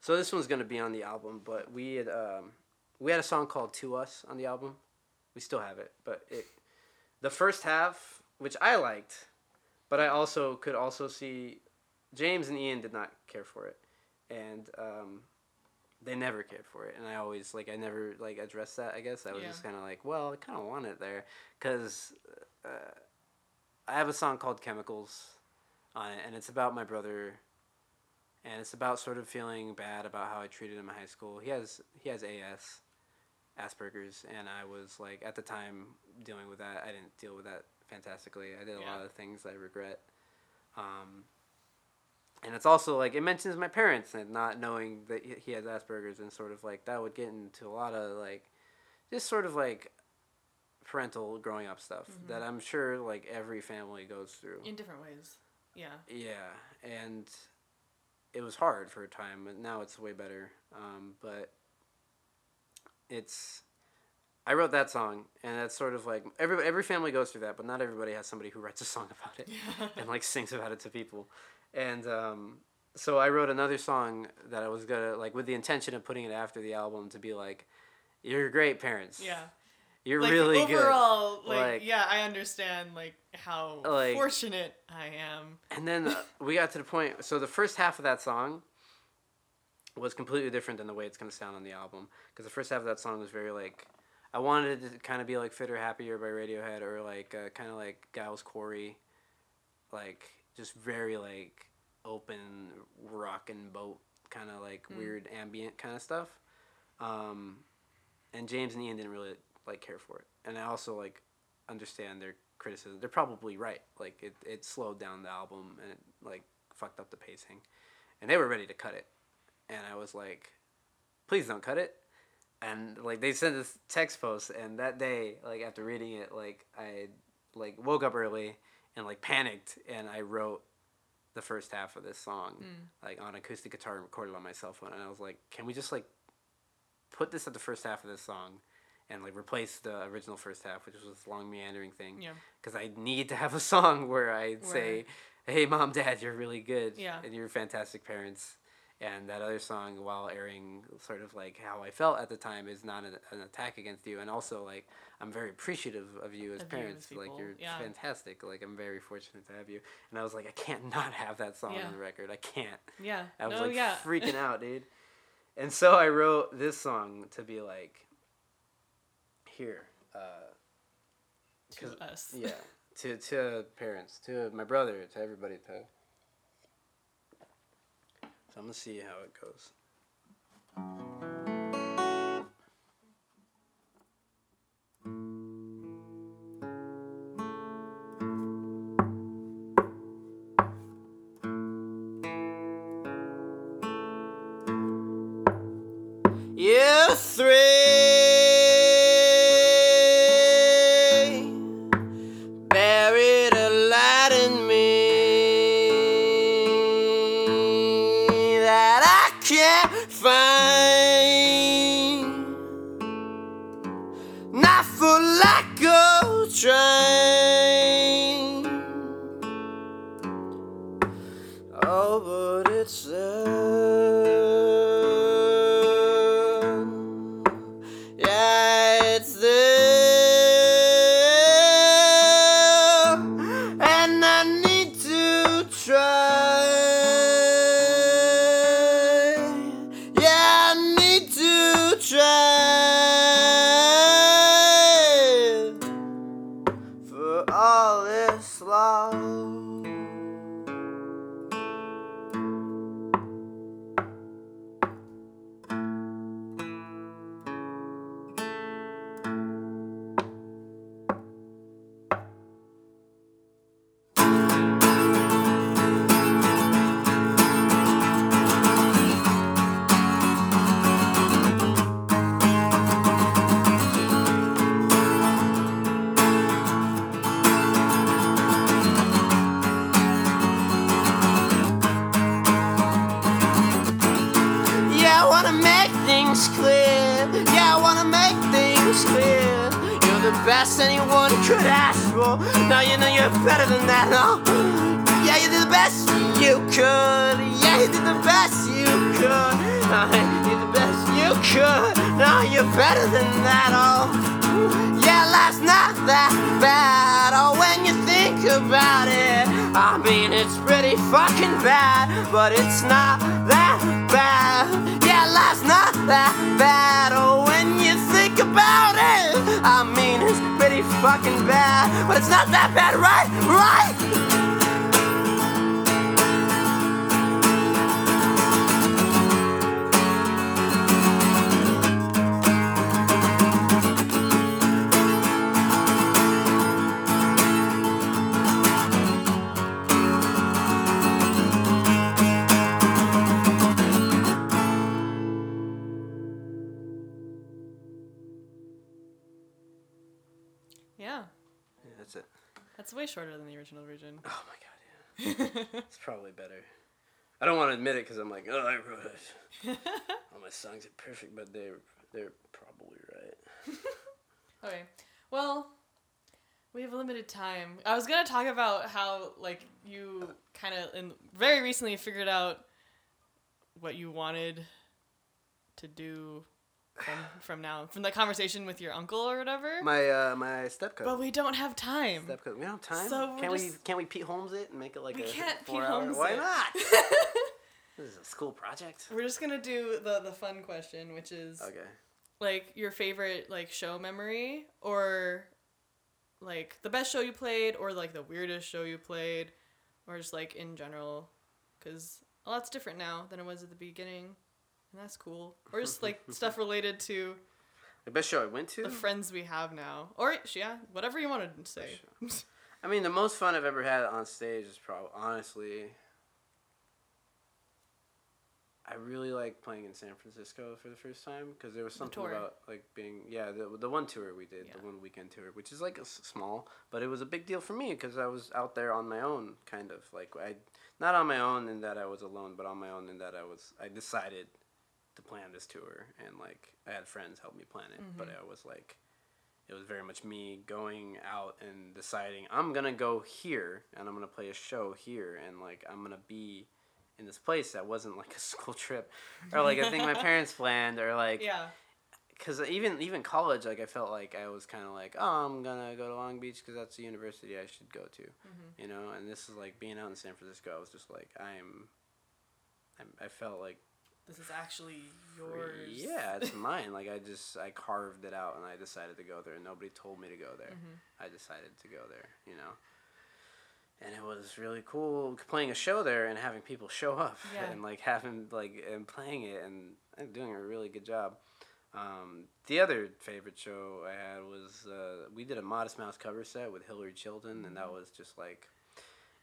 so this one's gonna be on the album, but we had um, we had a song called "To Us" on the album. We still have it, but it the first half, which I liked, but I also could also see James and Ian did not care for it, and um, they never cared for it, and I always like I never like addressed that. I guess I was Yeah. just kind of like, well, I kind of want it there, cause uh, I have a song called "Chemicals" on it, and it's about my brother, and it's about sort of feeling bad about how I treated him in high school. He has he has AS, Asperger's, and I was like at the time dealing with that. I didn't deal with that fantastically. I did a lot of things I regret. Um, and it's also like it mentions my parents and not knowing that he- has Asperger's and sort of like that would get into a lot of like just sort of like parental growing up stuff Mhm. that I'm sure like every family goes through. In different ways. Yeah. Yeah, and it was hard for a time, but now it's way better. Um, but it's I wrote that song, and that's sort of like every every family goes through that, but not everybody has somebody who writes a song about it and like sings about it to people. And um, so I wrote another song that I was gonna like with the intention of putting it after the album to be like, "You're great parents. Yeah. you're like really good." overall, like, Like- yeah, I understand like how Like- fortunate I am. And then uh, we got to the point. So the first half of that song was completely different than the way it's gonna sound on the album. Because the first half of that song was very like, I wanted it to kind of be like "Fitter Happier" by Radiohead, or like uh, kind of like Giles Corey, like just very like open rock and boat kind of like Mm. weird ambient kind of stuff. Um, and James and Ian didn't really like care for it, and I also like understand their criticism. They're probably right. Like it, it slowed down the album and it like fucked up the pacing, and they were ready to cut it, and I was like, please don't cut it. And like they sent this text post, and that day, like after reading it, like I like woke up early and like panicked, and I wrote the first half of this song Mm. like on acoustic guitar and recorded on my cell phone, and I was like, can we just like put this at the first half of this song? And like replace the original first half, which was this long meandering thing Yeah. because I need to have a song where I say, "Hey, mom, dad, you're really good, Yeah. and you're fantastic parents." And that other song, while airing sort of like how I felt at the time, is not an, an attack against you, and also like I'm very appreciative of you as Of you as parents. like you're yeah. fantastic. Like I'm very fortunate to have you. And I was like, I can't not have that song Yeah. on the record. I can't. Yeah. I was no, like yeah. freaking out, dude. And so I wrote this song to be like, here, uh, to us. yeah, to to parents, to my brother, to everybody, to. I'm gonna see how it goes. Now you know you're better than that. Oh, yeah, you did the best you could. Yeah, you did the best you could. Uh, you did the best you could. Now you're better than that. Oh, yeah, life's not that bad. Oh, when you think about it, I mean it's pretty fucking bad, but it's not that bad. Yeah, life's not that bad. Oh, when you think about it, I mean it's pretty fucking bad, but it's not that bad, right? Right? It's probably better. I don't want to admit it because I'm like, oh, I wrote it. All my songs are perfect, but they're they're probably right. Okay. Well, we have a limited time. I was gonna talk about how like you kind of and very recently figured out what you wanted to do from from now from the conversation with your uncle or whatever. My uh, my step but we don't have time. Step cut. We don't have time. So can't we can't we Pete Holmes it and make it like We a can't four Pete hour? Holmes Why it. not? this is a school project. We're just gonna do the the fun question, which is Okay. like your favorite like show memory or like the best show you played or like the weirdest show you played or just like in general because a lot's different now than it was at the beginning that's cool or just like stuff related to The best show I went to. the friends we have now or yeah whatever you wanted to say I mean, the most fun I've ever had on stage is probably honestly. I really like playing in San Francisco for the first time because there was something tour. about like being yeah the the one tour we did Yeah. the one weekend tour which is like a s- small but it was a big deal for me because I was out there on my own kind of like I not on my own in that I was alone but on my own in that I was I decided to plan this tour and like I had friends help me plan it but Mm-hmm. I was like it was very much me going out and deciding I'm gonna go here and I'm gonna play a show here and like I'm gonna be in this place that wasn't like a school trip or like a thing my parents planned or like Yeah. because even even college like I felt like I was kind of like oh I'm gonna go to Long Beach because that's the university I should go to Mhm. you know and this is like being out in San Francisco I was just like I'm, I'm I felt like This is actually yours. yeah it's mine like I just I carved it out and I decided to go there and nobody told me to go there Mhm. I decided to go there you know and it was really cool playing a show there and having people show up Yeah. and like having like and playing it and, and doing a really good job um, the other favorite show I had was uh, we did a Modest Mouse cover set with Hillary Chilton, and that was just like,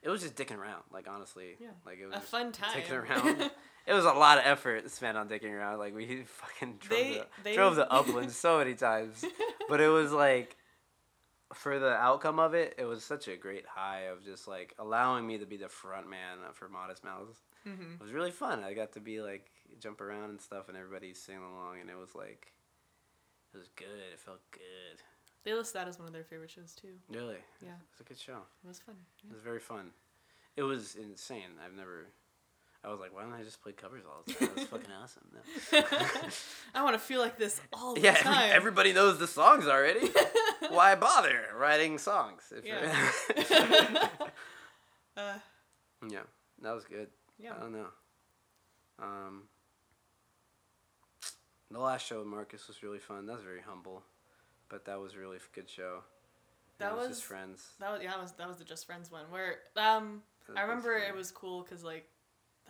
it was just dicking around. Like honestly, Yeah. like it was A fun time. dicking around. it was a lot of effort spent on dicking around. Like we fucking drove They- the they- drove the uplands so many times, but it was like. For the outcome of it, it was such a great high of just like allowing me to be the front man for Modest Mouse Mhm. it was really fun. I got to be like jump around and stuff, and everybody singing along, and it was like, it was good. It felt good. They list that as one of their favorite shows too. Really, Yeah, it was a good show. it was fun. It was very fun. It was insane. I've never. I was like, why don't I just play covers all the time? That was fucking awesome. No. I want to feel like this all the yeah, time. Yeah, everybody knows the songs already. why bother writing songs? Yeah. uh, yeah, that was good. yeah. I don't know. Um, the last show with Marcus was really fun. That was very humble, but that was a really good show. That was, was- just friends. That was yeah, that was that was the Just Friends one where um I remember it was cool because like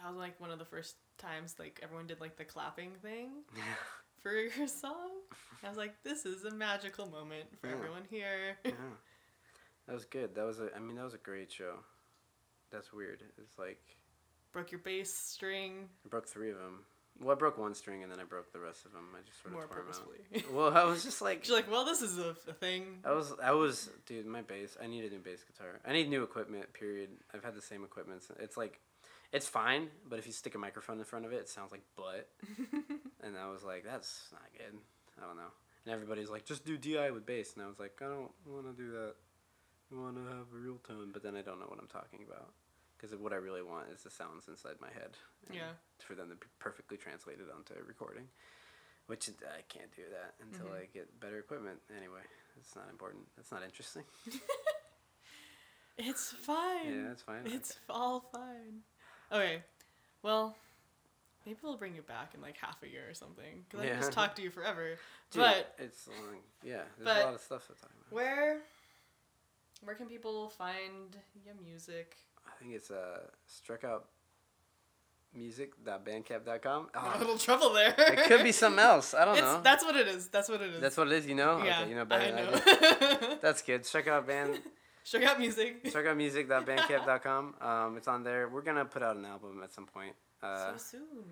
that was like one of the first times like everyone did like the clapping thing for your song. I was like, this is a magical moment for Yeah. everyone here. yeah. That was good. That was a. I mean, that was a great show. That's weird. It's like Broke your bass string I broke three of them. Well, I broke one string and then I broke the rest of them. I just sort of more tore 'em out. purposefully. Well, I was just like, She's like, well, this is a, a thing. I was, I was, dude, my bass. I need a new bass guitar. I need new equipment. Period. I've had the same equipment. since- It's like, it's fine, but if you stick a microphone in front of it, it sounds like butt. and I was like, that's not good. I don't know. And everybody's like, just do DI with bass, and I was like, I don't want to do that. I want to have a real tone, but then I don't know what I'm talking about. Because what I really want is the sounds inside my head. Yeah. For them to be perfectly translated onto a recording. Which I can't do that until Mhm. I get better equipment. Anyway, it's not important. It's not interesting. It's fine. Yeah, that's fine. It's all fine. Okay, well, maybe we'll bring you back in like half a year or something. Cause I can just talk to you forever. Dude, but it's long. Yeah, there's but- a lot of stuff to talk about. where, where can people find your music? I think it's uh, struck out music.bandcamp.com. a Oh, little trouble there. it could be something else. I don't It's, know. That's what it is. That's what it is. That's what it is, you know? yeah, Okay, you know better I than I know. do. That's good. Check out band Check out music. check out music.bandcamp.com. Um, it's on there. We're gonna put out an album at some point. Uh, so soon,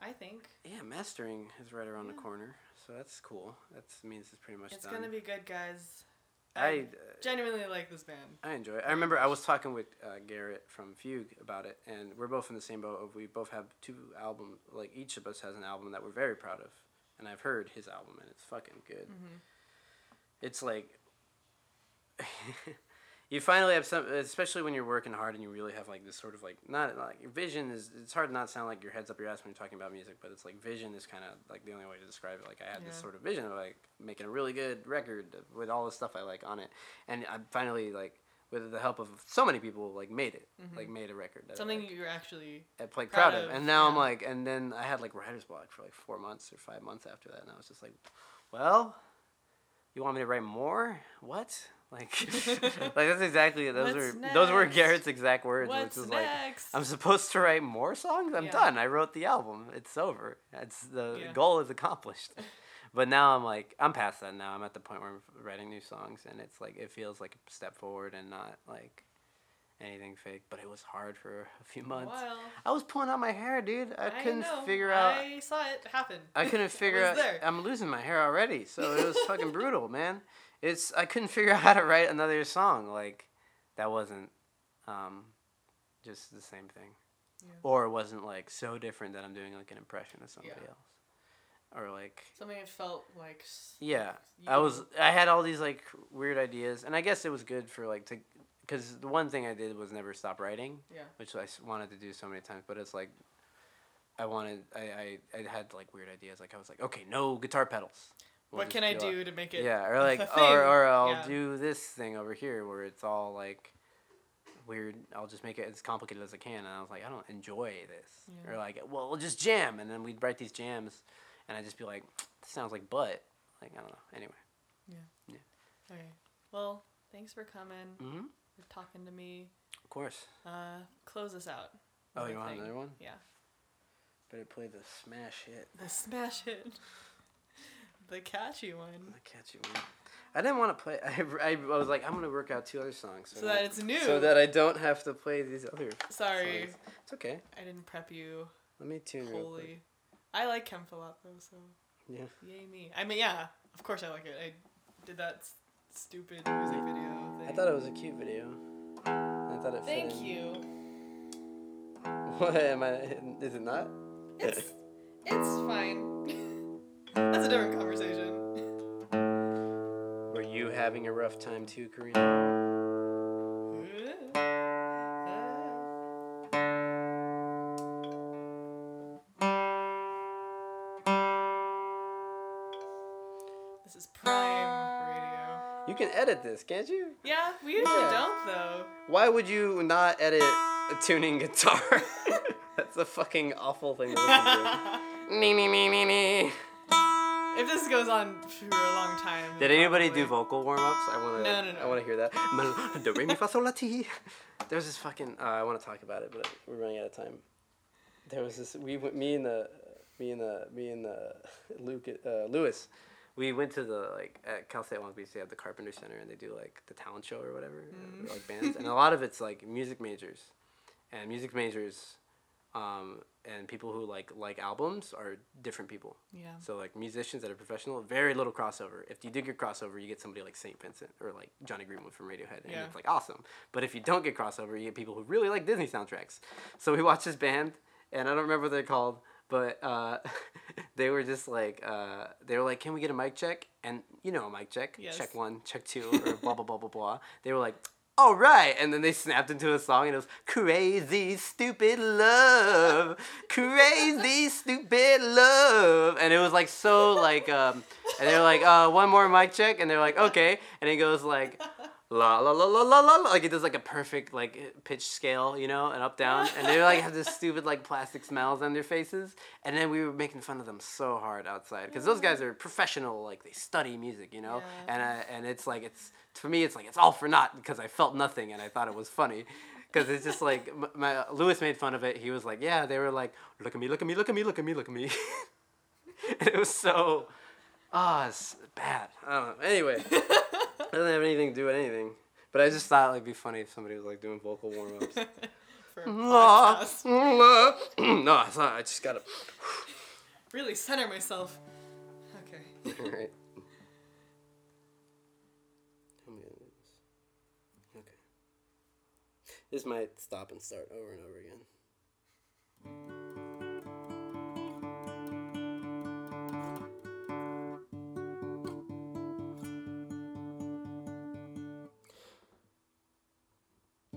I think. yeah, mastering is right around the corner, so that's cool. That means it's pretty much done. It's done. gonna be good, guys. I genuinely like this band. I enjoy it. I remember I was talking with uh, Garrett from Fugue about it, and we're both in the same boat. Of we both have two albums. Like each of us has an album that we're very proud of, and I've heard his album, and it's fucking good. Mhm. It's like you finally have some, especially when you're working hard and you really have like this sort of like not like vision is. It's hard to not sound like your head's up your ass when you're talking about music, but it's like vision is kind of like the only way to describe it. Like I had this sort of vision of like making a really good record with all the stuff I like on it, and I finally like with the help of so many people like made it, Mhm. like made a record. That Something like, you're actually. I'm like proud proud, of. of, And now I'm like, and then I had like writer's block for like four months or five months after that, and I was just like, well, you want me to write more? What? Like, like that's exactly those What's were those were? Garrett's exact words, What's which like, next? I'm supposed to write more songs. I'm Yeah. done. I wrote the album. It's over. It's the Yeah. goal is accomplished. But now I'm like I'm past that now. I'm at the point where I'm writing new songs and it's like it feels like a step forward and not like anything fake. But it was hard for a few months. Well, I was pulling out my hair, dude. I, couldn't know. figure out. I saw it happen. I couldn't figure out. there. I'm losing my hair already, so it was fucking brutal, man. It's I couldn't figure out how to write another song like that wasn't um, just the same thing, Yeah. or it wasn't like so different that I'm doing like an impression of somebody Yeah. else. or like Something that felt like. yeah. you- I was I had all these like weird ideas, and I guess it was good for like to because the one thing I did was never stop writing, Yeah. which I wanted to do so many times, but it's like I wanted I I, I had like weird ideas. Like I was like, okay, no guitar pedals. We'll What can I be like- do to make it? yeah, or like, or, or I'll Yeah. do this thing over here where it's all like weird. I'll just make it as complicated as I can, and I was like, I don't enjoy this. Yeah. Or like, well, we'll just jam, and then we'd write these jams, and I'd just be like, this sounds like butt. Like I don't know. Anyway. Yeah. Yeah. Okay. Well, thanks for coming. Mm-hmm. For talking to me. Of course. Uh, close us out. Oh, you want thing. another one? Yeah. Better play the smash hit. The smash hit. The catchy one. The catchy one. I didn't want to play. I, I, I was like, I'm gonna work out two other songs. So that it's new. so that I don't have to play these other. Sorry, songs. It's okay. I didn't prep you Let me tune fully. I like Kempf a lot though, so Yeah. yay me. I mean, yeah, of course I like it. I did that s- stupid music video thing. I thought it was a cute video. I thought it Thank you. What am I? Is it not? It's it's fine. That's a different conversation. Were you having a rough time too, Carina? This is prime radio. You can edit this, can't you? Yeah, we usually Yeah. don't though. Why would you not edit a tuning guitar? That's a fucking awful thing to listen to. Nee, nee, nee, nee, nee. If this goes on for a long time. Did anybody do vocal warm ups? I want to. No, no, no. I want to hear that. Do re mi fa sol la ti. There's this fucking. Uh, I want to talk about it, but we're running out of time. There was this. We went. Me and the. Me and the. Me and the. Luke. Uh, Lewis. We went to the like at Cal State Long Beach. They have the Carpenter Center, and they do like the talent show or whatever, uh, like bands, and a lot of it's like music majors, and music majors, um, and people who like like albums are different people. Yeah. So like musicians that are professional, very little crossover. If you do get crossover, you get somebody like Saint Vincent or like Jonny Greenwood from Radiohead, and Yeah. it's like awesome. But if you don't get crossover, you get people who really like Disney soundtracks. So we watched this band, and I don't remember what they're called, but uh, they were just like uh, they were like, "Can we get a mic check?" And you know, a mic check, Yes. check one, check two, or blah blah blah blah blah. They were like. All right, and then they snapped into a song, and it was "Crazy Stupid Love, Crazy Stupid Love," and it was like so like, um, and they're like, uh, "One more mic check," and they're like, "Okay," and it goes like, "La la la la la la," la," like it does like a perfect like pitch scale, you know, and up down, and they like have this stupid like plastic smiles on their faces, and then we were making fun of them so hard outside because those guys are professional, like they study music, you know, Yeah. and uh, and it's like it's for me it's like it's all for naught because I felt nothing and I thought it was funny. Because it's just like m- my Lewis made fun of it. He was like, "Yeah, they were like, look at me, look at me, look at me, look at me, look at me." and it was so, ah, it's bad. I don't know. Anyway, it doesn't have anything to do with anything. But I just thought it'd be funny if somebody was like doing vocal warm ups. No, it's not. I just gotta. Really center myself. Okay. Alright. How many of these? Okay. This might stop and start over and over again.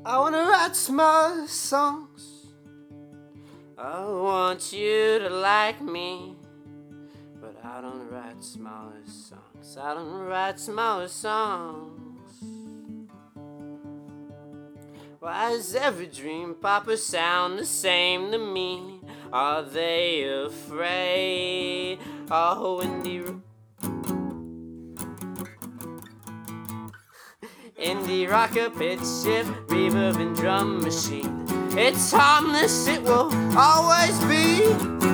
I wanna write small songs. I want you to like me. But I don't write smaller songs. I don't write smaller songs. Why does every dream popper sound the same to me? Are they afraid? Oh, indie. Indie rocker, pitch shift, reverb, and drum machine. It's harmless, it will always be.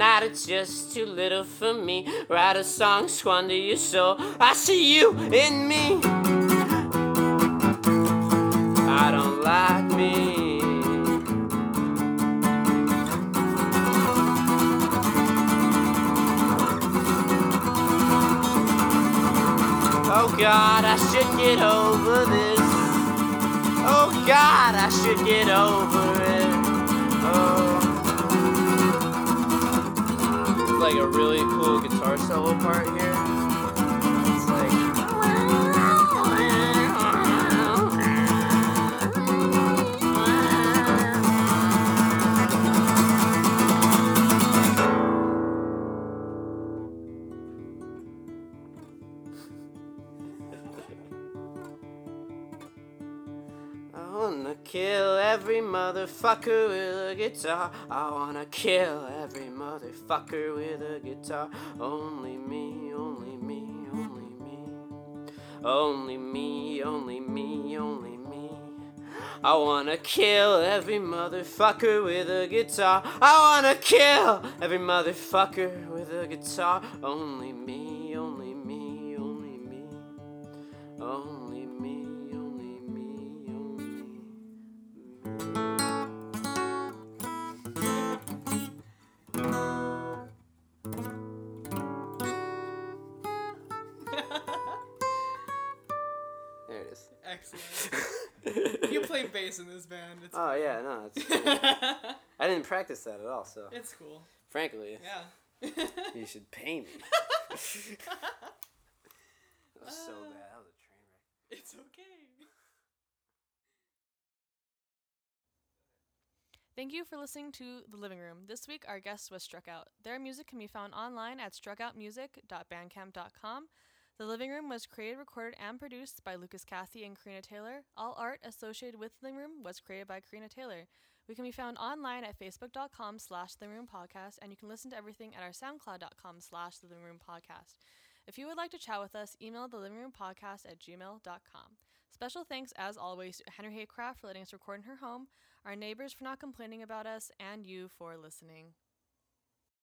Night, it's just too little for me. Write a song, squander your soul. I see you in me. I don't like me. Oh God, I should get over this. Oh God, I should get over like a really cool guitar solo part here. Motherfucker with a guitar. I wanna kill every motherfucker with a guitar. Only me, only me, only me. Only me, only me, only me. I wanna kill every motherfucker with a guitar. I wanna kill every motherfucker with a guitar. Only me, only me, only me. Only you bass in this band. It's Oh yeah, no, it's, I didn't practice that at all. So it's cool. frankly, Yeah. you should pay me. that was so bad. That was a train wreck. It's okay. Thank you for listening to The Living Room. This week, our guest was Struckout. Their music can be found online at struckoutmusic.bandcamp.com. The Living Room was created, recorded, and produced by Lucas Cathy and Carina Taylor. All art associated with The Living Room was created by Carina Taylor. We can be found online at facebook.com slash The Living Room Podcast, and you can listen to everything at our soundcloud.com slash The Living Room Podcast. If you would like to chat with us, email the living room podcast at gmail.com. Special thanks, as always, to Henry Haycraft for letting us record in her home, our neighbors for not complaining about us, and you for listening.